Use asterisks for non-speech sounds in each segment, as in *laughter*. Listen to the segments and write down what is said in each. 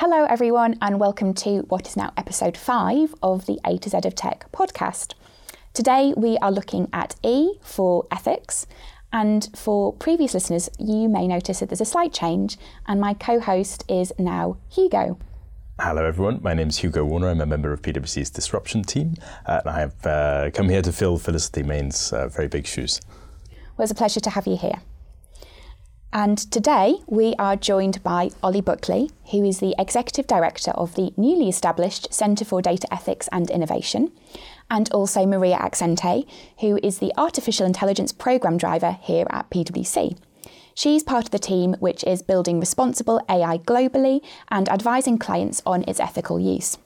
Hello, everyone, and welcome to what is now episode five of the A to Z of Tech podcast. Today, we are looking at E for ethics. And for previous listeners, you may notice that there's a slight change, and my co host is now Hugo. Hello, everyone. My name is Hugo Warner. I'm a member of PwC's disruption team, uh, and I have uh, come here to fill Felicity Main's uh, very big shoes. Well, it's a pleasure to have you here. And today we are joined by Ollie Buckley, who is the Executive Director of the newly established Centre for Data Ethics and Innovation, and also Maria Axente, who is the Artificial Intelligence Programme Driver here at PwC. She's part of the team which is building responsible AI globally and advising clients on its ethical use.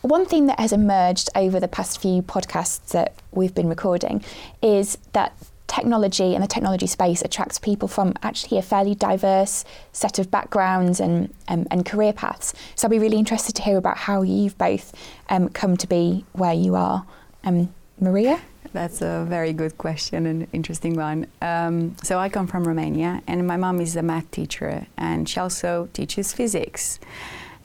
One theme that has emerged over the past few podcasts that we've been recording is that technology and the technology space attracts people from actually a fairly diverse set of backgrounds and, um, and career paths. So I'd be really interested to hear about how you've both um, come to be where you are. Um, Maria? That's a very good question and interesting one. Um, so I come from Romania, and my mom is a math teacher, and she also teaches physics.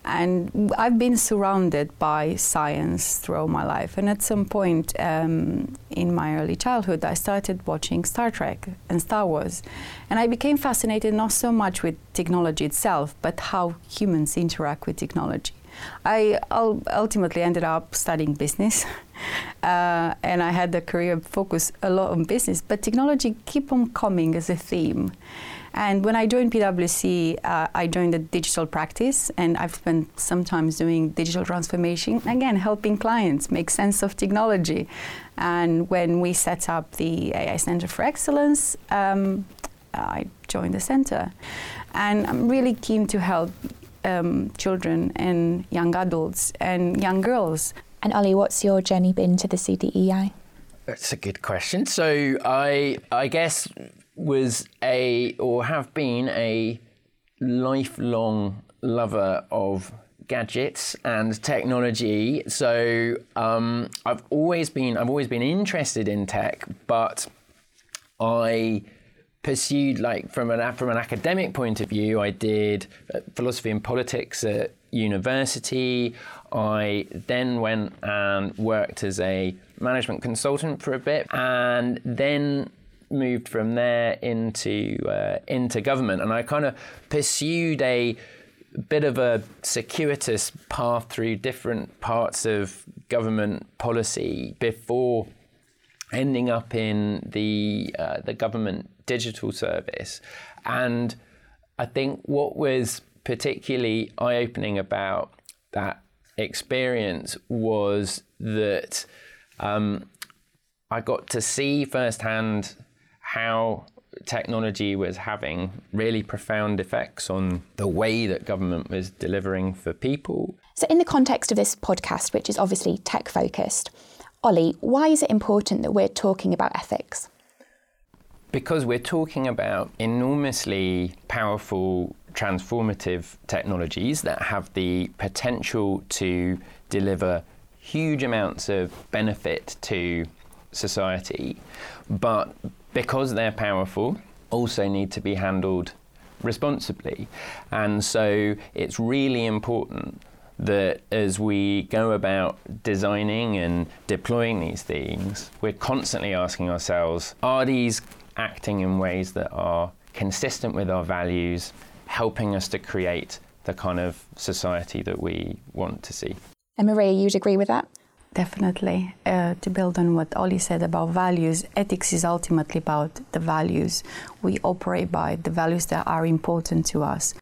And I've been surrounded by science throughout my life. And at some point um, in my early childhood, I started watching Star Trek and Star Wars. And I became fascinated not so much with technology itself, but how humans interact with technology. I ultimately ended up studying business, *laughs* uh, and I had a career focus a lot on business. But technology keep on coming as a theme, and when I joined PwC, uh, I joined the digital practice, and I've spent some time doing digital transformation, again, helping clients make sense of technology. And when we set up the AI Center for Excellence, um, I joined the center. And I'm really keen to help um, children and young adults and young girls. And Ollie, what's your journey been to the CDEI? That's a good question. So I I guess was a or have been a lifelong lover of gadgets and technology. So um, I've always been I've always been interested in tech, but I pursued like from an from an academic point of view. I did uh, philosophy and politics at university. I then went and worked as a management consultant for a bit, and then moved from there into uh, into government, and I kind of pursued a bit of a circuitous path through different parts of government policy before ending up in the uh, the government digital service. And I think what was particularly eye opening about that experience was that um, I got to see firsthand how technology was having really profound effects on the way that government was delivering for people. So, in the context of this podcast, which is obviously tech focused, Ollie, why is it important that we're talking about ethics? Because we're talking about enormously powerful, transformative technologies that have the potential to deliver huge amounts of benefit to society, but because they're powerful, also need to be handled responsibly. And so it's really important that as we go about designing and deploying these things, we're constantly asking ourselves are these acting in ways that are consistent with our values, helping us to create the kind of society that we want to see? And Maria, you'd agree with that? Definitely. Uh, to build on what Ollie said about values, ethics is ultimately about the values we operate by, the values that are important to us.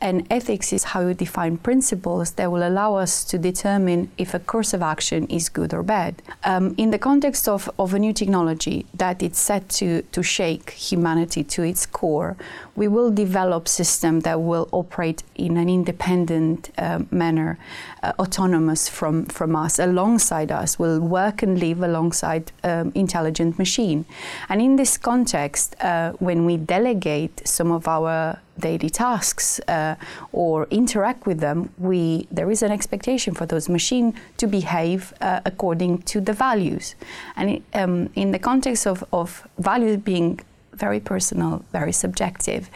And ethics is how you define principles that will allow us to determine if a course of action is good or bad. Um, in the context of, of a new technology that is set to, to shake humanity to its core, we will develop systems that will operate in an independent uh, manner, uh, autonomous from, from us, alongside us, will work and live alongside um, intelligent machine. And in this context, uh, when we delegate some of our daily tasks uh, or interact with them, we there is an expectation for those machines to behave uh, according to the values. And um, in the context of, of values being very personal, very subjective,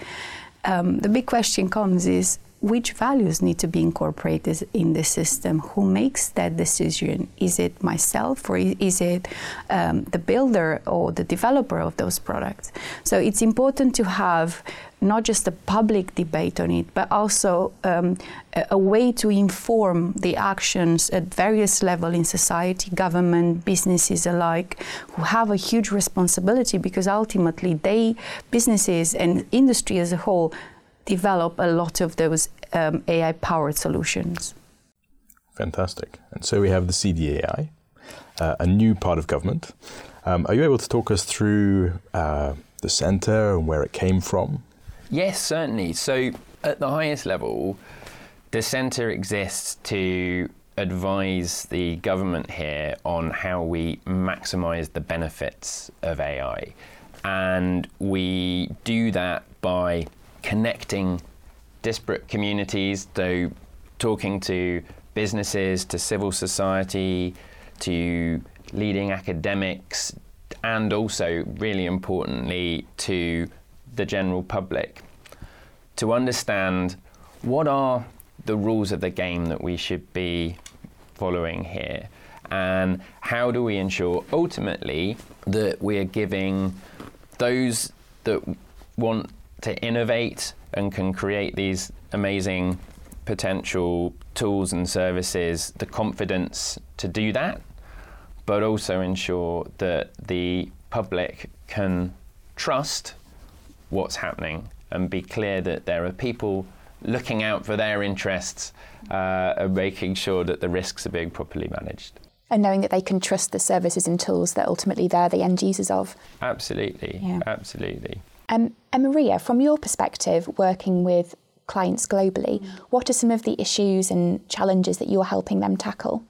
um, the big question comes is which values need to be incorporated in the system? Who makes that decision? Is it myself or is it um, the builder or the developer of those products? So it's important to have not just a public debate on it, but also um, a, a, way to inform the actions at various levels in society, government, businesses alike, who have a huge responsibility because ultimately they, businesses and industry as a whole, develop a lot of those um, AI powered solutions. Fantastic. And so we have the CDEI, uh, a new part of government. Um, are you able to talk us through uh, the centre and where it came from? Yes, certainly. So, at the highest level, the centre exists to advise the government here on how we maximise the benefits of AI. And we do that by connecting disparate communities, so talking to businesses, to civil society, to leading academics, and also, really importantly, to the general public. To understand what are the rules of the game that we should be following here and how do we ensure ultimately that we are giving those that want to innovate and can create these amazing potential tools and services the confidence to do that, but also ensure that the public can trust what's happening and be clear that there are people looking out for their interests uh, and making sure that the risks are being properly managed and knowing that they can trust the services and tools that ultimately they're the end users of. Absolutely, yeah. absolutely. Um, and Maria, from your perspective, working with clients globally, what are some of the issues and challenges that you're helping them tackle?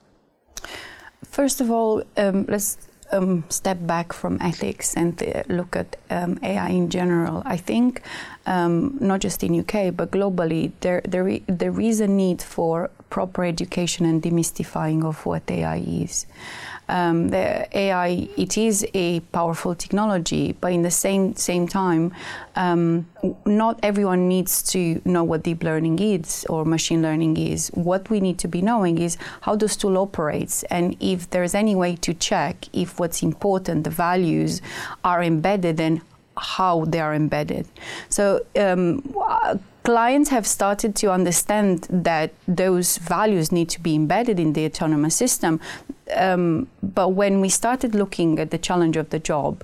First of all, um, let's um, step back from ethics and uh, look at um, AI in general. I think um, not just in UK but globally, there, there, there is a need for proper education and demystifying of what AI is um, the AI it is a powerful technology, but in the same same time, um, not everyone needs to know what deep learning is or machine learning is. What we need to be knowing is how this tool operates, and if there's any way to check if what's important, the values, are embedded and how they are embedded. So um, clients have started to understand that those values need to be embedded in the autonomous system. Um, but when we started looking at the challenge of the job,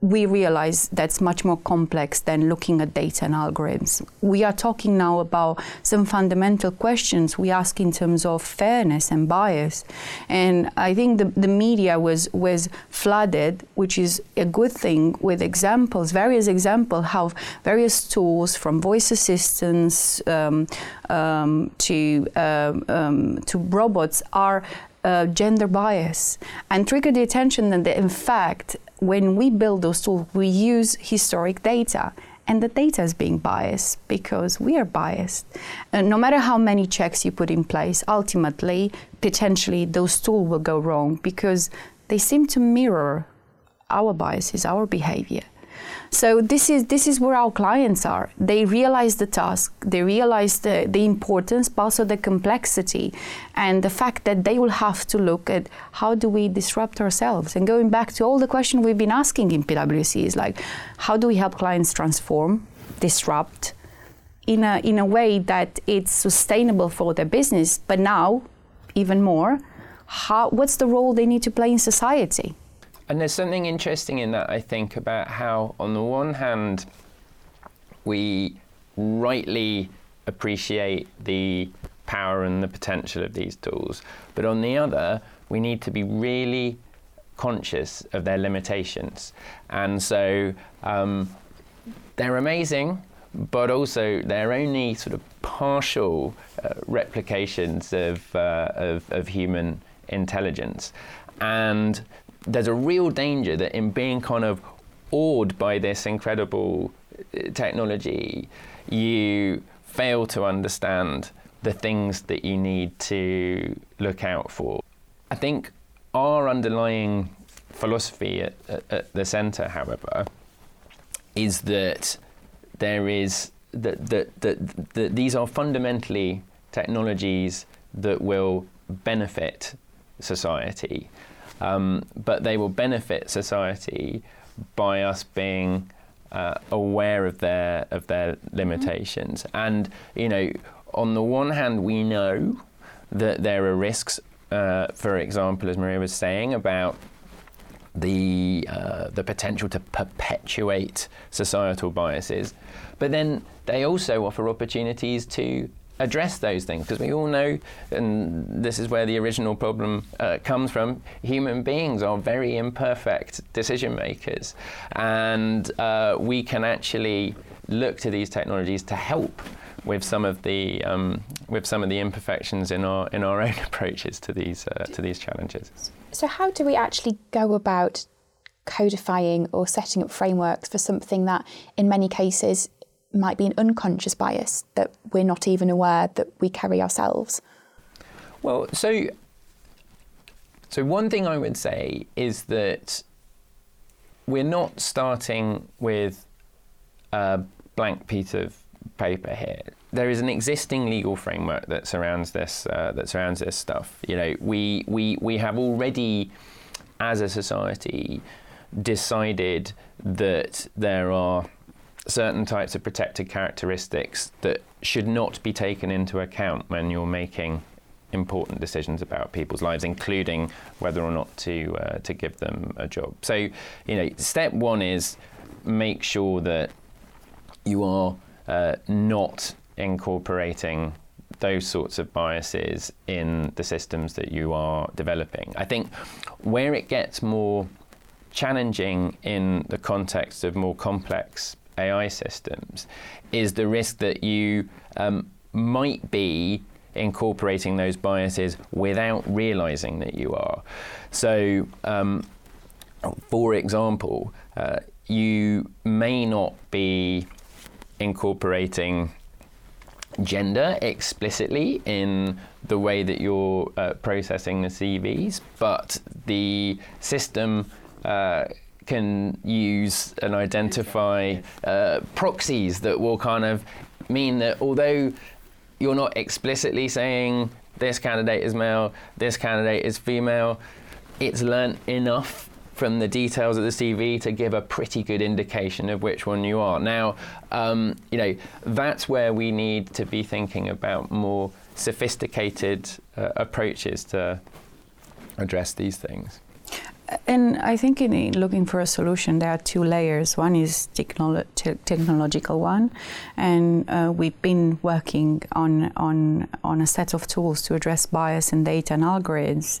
we realize that's much more complex than looking at data and algorithms. We are talking now about some fundamental questions we ask in terms of fairness and bias. And I think the, the media was, was flooded, which is a good thing, with examples, various examples, how various tools from voice assistants um, um, to, um, um to robots are uh, gender bias and trigger the attention that in fact when we build those tools, we use historic data. And the data is being biased because we are biased. And no matter how many checks you put in place, ultimately, potentially, those tools will go wrong because they seem to mirror our biases, our behavior. So this is this is where our clients are. They realize the task, they realize the, the importance, but also the complexity, and the fact that they will have to look at how do we disrupt ourselves. And going back to all the questions we've been asking in PwC is like, how do we help clients transform, disrupt, in a in a way that it's sustainable for their business, but now, even more, how, what's the role they need to play in society? And there's something interesting in that, I think, about how, on the one hand, we rightly appreciate the power and the potential of these tools, but on the other, we need to be really conscious of their limitations. And so um, they're amazing, but also they're only sort of partial uh, replications of, uh, of, of human intelligence. And there's a real danger that in being kind of awed by this incredible uh, technology, you fail to understand the things that you need to look out for. I think our underlying philosophy at, at, at the centre, however, is that there is that, that, that, that these are fundamentally technologies that will benefit society, um, but they will benefit society by us being uh, aware of their of their limitations. Mm-hmm. And you know, on the one hand, we know that there are risks. Uh, for example, as Maria was saying about the uh, the potential to perpetuate societal biases, but then they also offer opportunities to address those things because we all know, and this is where the original problem uh, comes from. Human beings are very imperfect decision makers, and uh, we can actually look to these technologies to help with some of the um, with some of the imperfections in our in our *laughs* own approaches to these uh, to these challenges. So, how do we actually go about codifying or setting up frameworks for something that, in many cases, might be an unconscious bias that we're not even aware that we carry ourselves? Well, so so one thing I would say is that we're not starting with a blank piece of paper here. There is an existing legal framework that surrounds this uh, that surrounds this stuff. You know, we we we have already, as a society, decided that there are certain types of protected characteristics that should not be taken into account when you're making important decisions about people's lives, including whether or not to uh, to give them a job. So, you know, step one is make sure that you are uh, not incorporating those sorts of biases in the systems that you are developing. I think where it gets more challenging in the context of more complex AI systems is the risk that you um, might be incorporating those biases without realizing that you are. So, um, for example, uh, you may not be incorporating gender explicitly in the way that you're uh, processing the CVs, but the system uh, can use and identify uh, proxies that will kind of mean that although you're not explicitly saying this candidate is male, this candidate is female, it's learnt enough from the details of the CV to give a pretty good indication of which one you are. Now, um, you know, that's where we need to be thinking about more sophisticated uh, approaches to address these things. And I think in looking for a solution, there are two layers. One is technolo- te- technological one, and uh, we've been working on, on, on a set of tools to address bias in data and algorithms.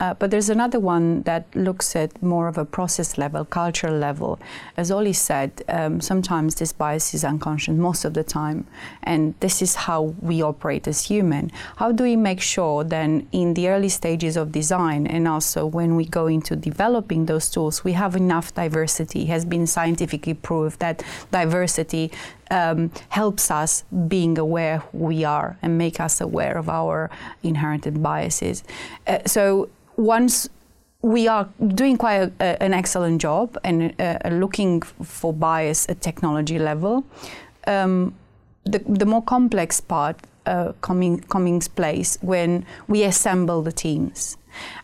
Uh, but there's another one that looks at more of a process level, cultural level. As Ollie said, um, sometimes this bias is unconscious, most of the time, and this is how we operate as human. How do we make sure then, in the early stages of design, and also when we go into developing those tools, we have enough diversity? It has been scientifically proved that diversity um, helps us being aware who we are and make us aware of our inherited biases. Uh, so once we are doing quite a, a, an excellent job and uh, looking for bias at technology level. Um, the, the more complex part coming coming place when we assemble the teams,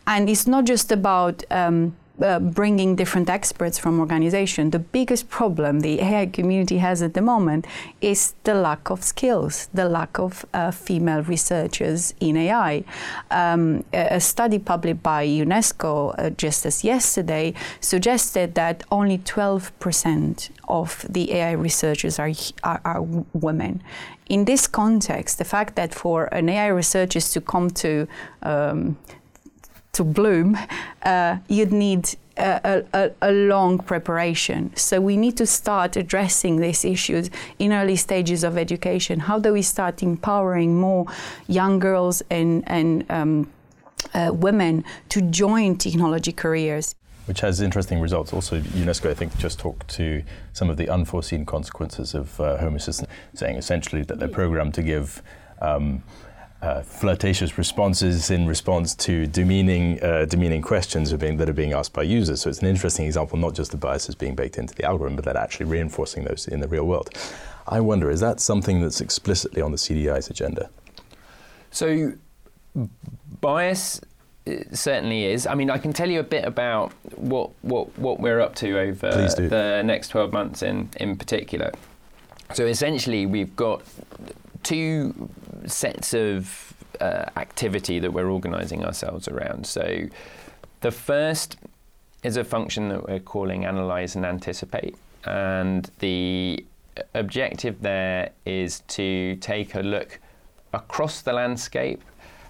and it's not just about um, uh, bringing different experts from organization. The biggest problem the AI community has at the moment is the lack of skills, the lack of uh, female researchers in AI. Um, a study published by UNESCO uh, just as yesterday suggested that only 12% of the AI researchers are, are, are women in this context, the fact that for an AI researcher to come to um, to bloom, uh, you'd need a, a, a, long preparation. So we need to start addressing these issues in early stages of education. How do we start empowering more young girls and, and um, uh, women to join technology careers? Which has interesting results. Also, UNESCO, I think, just talked to some of the unforeseen consequences of uh, Assistant, saying essentially that they're programmed to give um, uh, flirtatious responses in response to demeaning, uh, demeaning questions are being, that are being asked by users. So it's an interesting example, not just the biases being baked into the algorithm, but that actually reinforcing those in the real world. I wonder, is that something that's explicitly on the CDI's agenda? So, bias certainly is. I mean, I can tell you a bit about what what, what we're up to over the next 12 months in, in particular. So, essentially, we've got two sets of uh, activity that we're organising ourselves around. So, the first is a function that we're calling analyze and anticipate. And the objective there is to take a look across the landscape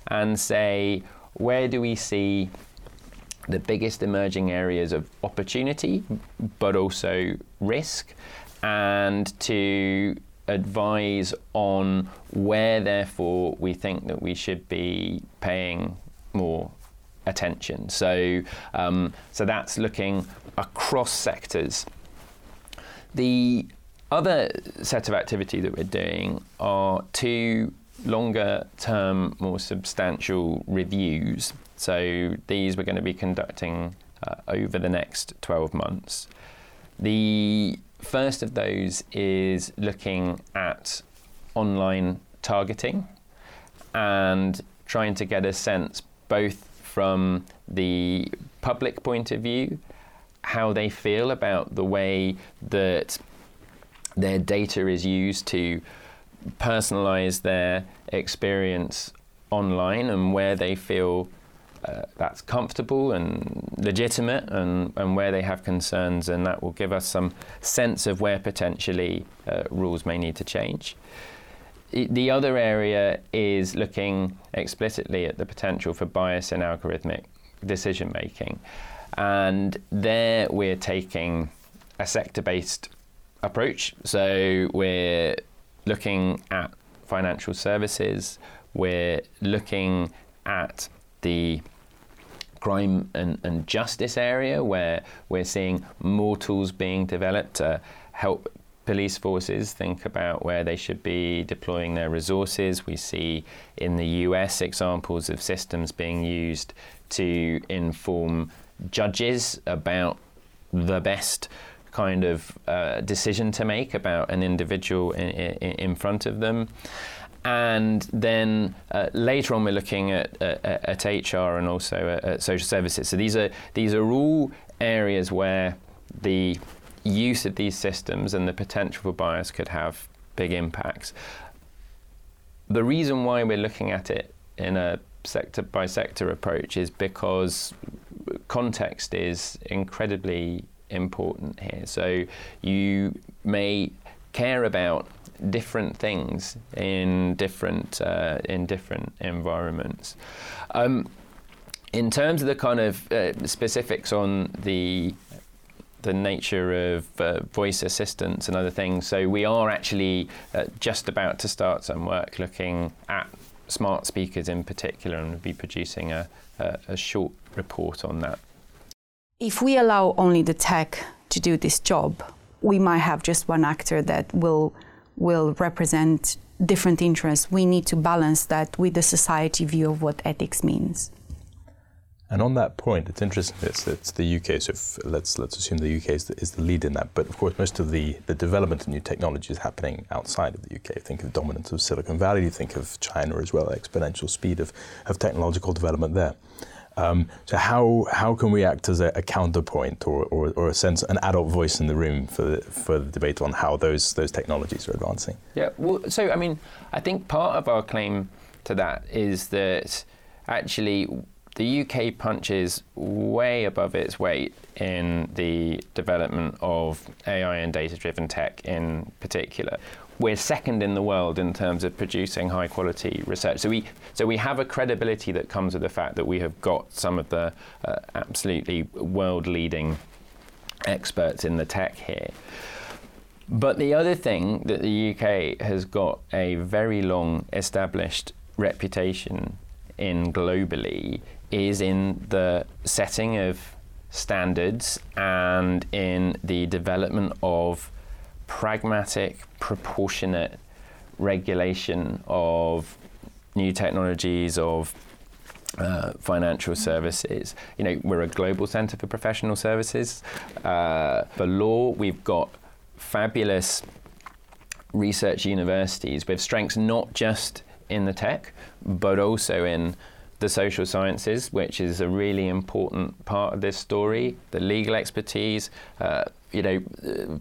and say, where do we see the biggest emerging areas of opportunity, but also risk, and to advise on where, therefore, we think that we should be paying more attention. So, um, so that's looking across sectors. The other set of activity that we're doing are two longer term, more substantial reviews. So these we're going to be conducting uh, over the next 12 months. The first of those is looking at online targeting and trying to get a sense both from the public point of view, how they feel about the way that their data is used to personalize their experience online and where they feel uh, that's comfortable and legitimate and, and where they have concerns, and that will give us some sense of where potentially uh, rules may need to change. the other area is looking explicitly at the potential for bias in algorithmic decision making. And there we're taking a sector based approach. So we're looking at financial services, we're looking at the crime and, and justice area where we're seeing more tools being developed to help police forces think about where they should be deploying their resources. We see in the US examples of systems being used to inform judges about the best kind of uh, decision to make about an individual in, in, in front of them. And then uh, later on, we're looking at, at, at HR and also at, at social services. So these are these are all areas where the use of these systems and the potential for bias could have big impacts. The reason why we're looking at it in a sector by sector approach is because context is incredibly important here. So you may care about different things in different uh, in different environments. Um, in terms of the kind of uh, specifics on the the nature of uh, voice assistants and other things, so we are actually uh, just about to start some work looking at smart speakers in particular, and we'll be producing a, a, a short report on that if we allow only the tech to do this job, we might have just one actor that will will represent different interests. We need to balance that with the society view of what ethics means. And on that point, it's interesting. It's, it's the UK. So if, let's let's assume the UK is the, is the, lead in that. But of course, most of the, the development of new technology is happening outside of the UK. Think of dominance of Silicon Valley. Think of China as well. Exponential speed of, of technological development there. Um, so how how can we act as a, a counterpoint or, or, or, a sense an adult voice in the room for the, for the debate on how those those technologies are advancing? Yeah, well, so I mean, I think part of our claim to that is that actually the UK punches way above its weight in the development of AI and data driven tech in particular we're second in the world in terms of producing high quality research. So we so we have a credibility that comes with the fact that we have got some of the uh, absolutely world leading experts in the tech here. But the other thing that the UK has got a very long established reputation in globally is in the setting of standards and in the development of pragmatic, proportionate regulation of new technologies, of uh, financial services. You know, we're a global centre for professional services. Uh, for law, we've got fabulous research universities with strengths not just in the tech, but also in the social sciences, which is a really important part of this story, the legal expertise, uh, you know,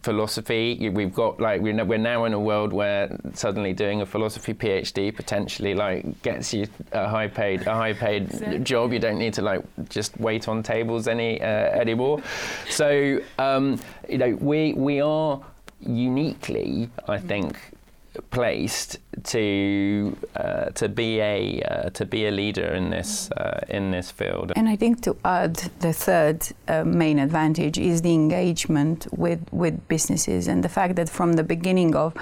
philosophy. We've got like we're, we're now in a world where suddenly doing a philosophy PhD potentially like gets you a high paid a high paid *laughs* exactly. job. You don't need to like just wait on tables any uh, anymore. So um, you know, we we are uniquely, I think, placed to uh, to be a uh, to be a leader in this uh, in this field. And I think to add the third uh, main advantage is the engagement with with businesses and the fact that from the beginning of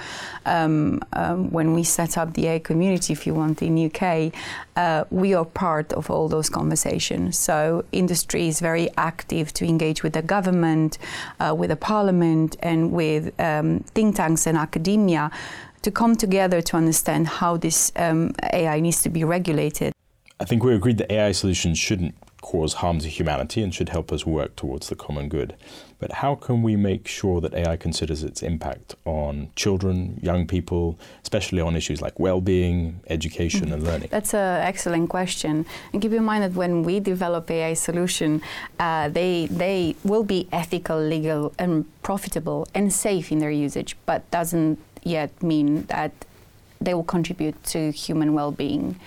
um, um, when we set up the AI community, if you want, in UK, uh, we are part of all those conversations. So industry is very active to engage with the government, uh, with the parliament, and with um, think tanks and academia to come together to understand how this um, AI needs to be regulated. I think we agreed that AI solutions shouldn't cause harm to humanity and should help us work towards the common good. But how can we make sure that AI considers its impact on children, young people, especially on issues like well-being, education, mm-hmm. and learning? That's an excellent question. And keep in mind that when we develop AI solution, uh, they they will be ethical, legal, and profitable and safe in their usage, but doesn't yet mean that they will contribute to human well-being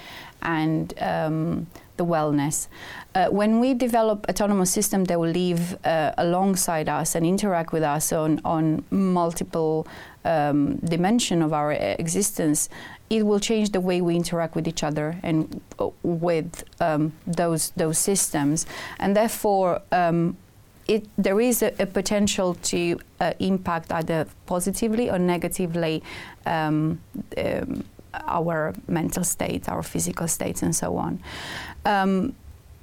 and um, the wellness. Uh, when we develop autonomous system, they will live uh, alongside us and interact with us on on multiple um, dimension of our existence. It will change the way we interact with each other and uh, with um, those those systems, and therefore um, it, there is a, a potential to uh, impact either positively or negatively um, um, our mental state, our physical states, and so on. Um,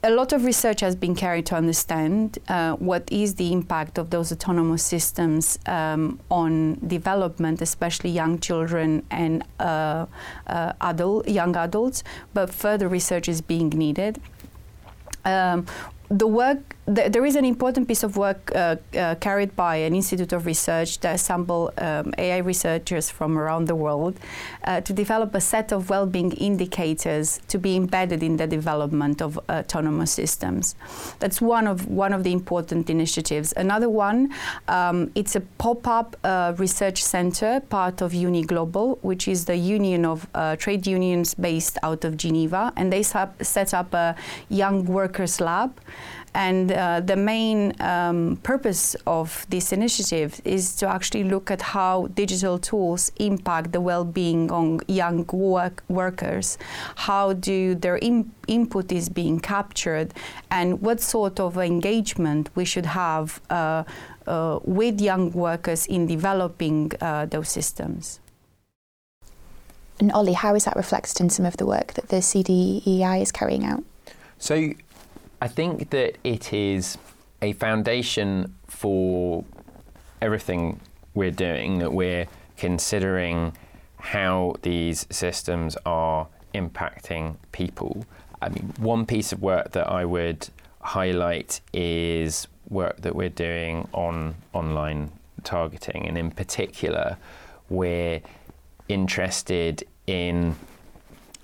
a lot of research has been carried to understand uh, what is the impact of those autonomous systems um, on development, especially young children and uh, uh, adult, young adults. But further research is being needed. Um, the work th- there is an important piece of work uh, uh, carried by an institute of research that assemble um, AI researchers from around the world uh, to develop a set of well-being indicators to be embedded in the development of autonomous systems. That's one of one of the important initiatives. Another one, um, it's a pop-up uh, research center, part of UNI Global, which is the union of uh, trade unions based out of Geneva, and they set up a young workers lab. And uh, the main um, purpose of this initiative is to actually look at how digital tools impact the well-being of young work workers. How do their in input is being captured, and what sort of engagement we should have uh, uh, with young workers in developing uh, those systems. And Ollie, how is that reflected in some of the work that the CDEI is carrying out? So I think that it is a foundation for everything we're doing, that we're considering how these systems are impacting people. I mean, one piece of work that I would highlight is work that we're doing on online targeting, and in particular, we're interested in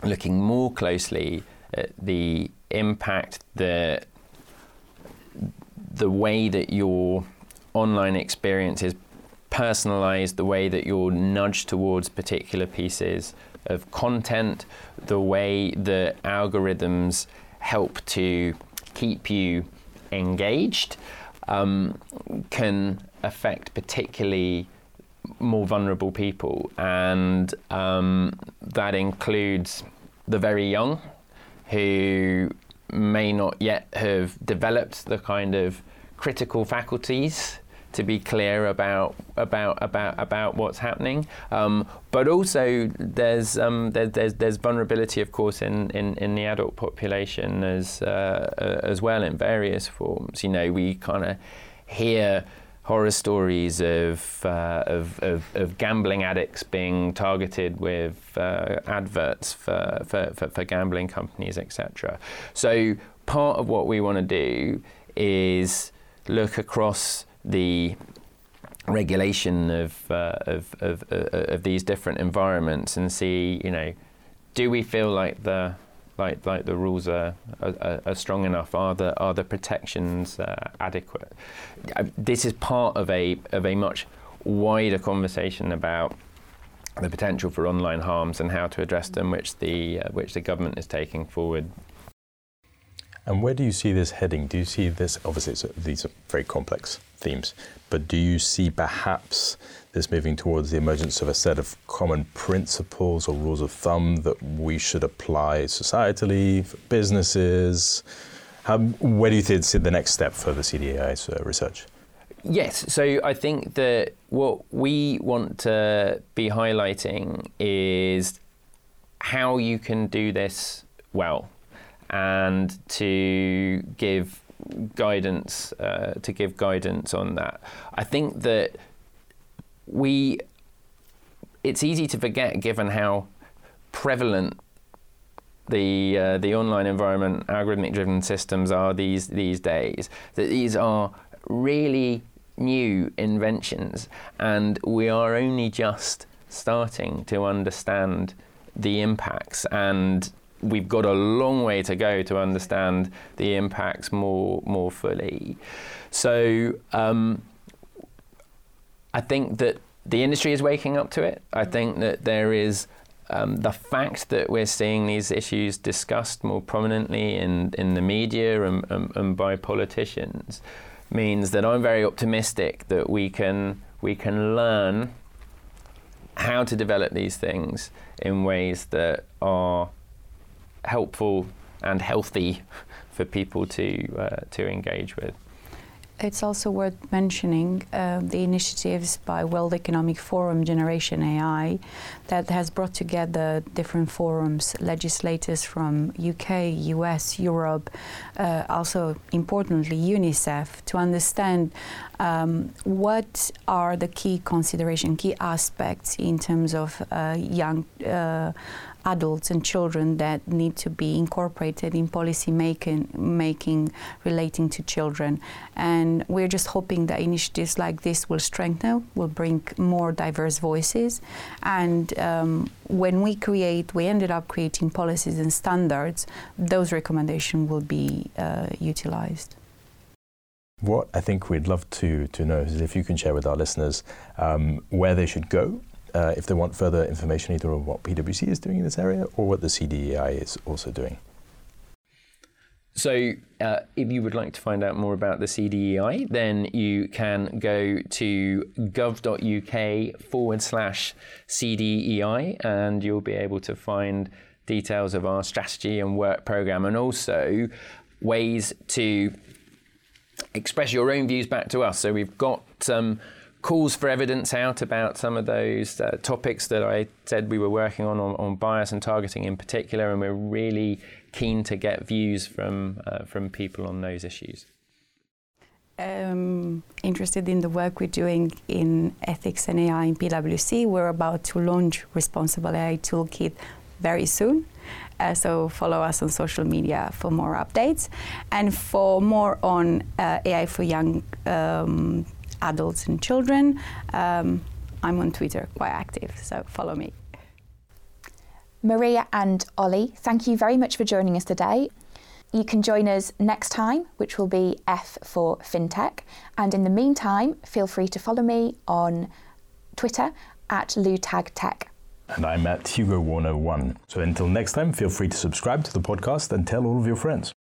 looking more closely the impact the the way that your online experience is personalized, the way that you're nudged towards particular pieces of content, the way that algorithms help to keep you engaged um, can affect particularly more vulnerable people, and um, that includes the very young who may not yet have developed the kind of critical faculties to be clear about about about about what's happening. Um, but also there's, um, there, there's there's vulnerability, of course, in, in, in the adult population as uh, as well in various forms. You know, we kind of hear horror stories of, uh, of, of, of, gambling addicts being targeted with uh, adverts for, for, for, for gambling companies, etc. So, part of what we want to do is look across the regulation of, uh, of, of, uh, of these different environments and see, you know, do we feel like the like like the rules are, are, are strong enough? Are the are the protections uh, adequate? This is part of a of a much wider conversation about the potential for online harms and how to address them, which the uh, which the government is taking forward. And where do you see this heading? Do you see this? Obviously, these are very complex themes, but do you see perhaps this moving towards the emergence of a set of common principles or rules of thumb that we should apply societally, for businesses? How, where do you think the next step for the CDEI's uh, research? Yes, so I think that what we want to be highlighting is how you can do this well and to give guidance uh, to give guidance on that. I think that we it's easy to forget given how prevalent the uh, the online environment algorithmic driven systems are these these days that these are really new inventions and we are only just starting to understand the impacts and we've got a long way to go to understand the impacts more more fully. So um, I think that the industry is waking up to it. I think that there is um, the fact that we're seeing these issues discussed more prominently in, in the media and, and, and by politicians means that I'm very optimistic that we can we can learn how to develop these things in ways that are helpful and healthy *laughs* for people to uh, to engage with. It's also worth mentioning uh, the initiatives by World Economic Forum Generation AI that has brought together different forums, legislators from UK, US, Europe, uh, also importantly UNICEF, to understand um, what are the key consideration, key aspects in terms of uh, young uh, adults and children that need to be incorporated in policy making, making relating to children. And we're just hoping that initiatives like this will strengthen, will bring more diverse voices. And um, when we create, we ended up creating policies and standards, those recommendations will be uh, utilized. What I think we'd love to, to know is if you can share with our listeners um, where they should go uh, if they want further information either on what PwC is doing in this area or what the CDEI is also doing. So, uh, if you would like to find out more about the CDEI, then you can go to gov.uk forward slash CDEI and you'll be able to find details of our strategy and work program and also ways to express your own views back to us. So, we've got um, calls for evidence out about some of those uh, topics that I said we were working on, on, on, bias and targeting in particular, and we're really keen to get views from, uh, from people on those issues. Um, interested in the work we're doing in ethics and AI in PwC. We're about to launch Responsible AI Toolkit very soon. Uh, so follow us on social media for more updates. And for more on uh, AI for young um, adults and children. Um, I'm on Twitter, quite active, so follow me. Maria and Ollie, thank you very much for joining us today. You can join us next time, which will be F for FinTech. And in the meantime, feel free to follow me on Twitter at LouTagTech. And I'm at Hugo Warner1. So until next time, feel free to subscribe to the podcast and tell all of your friends.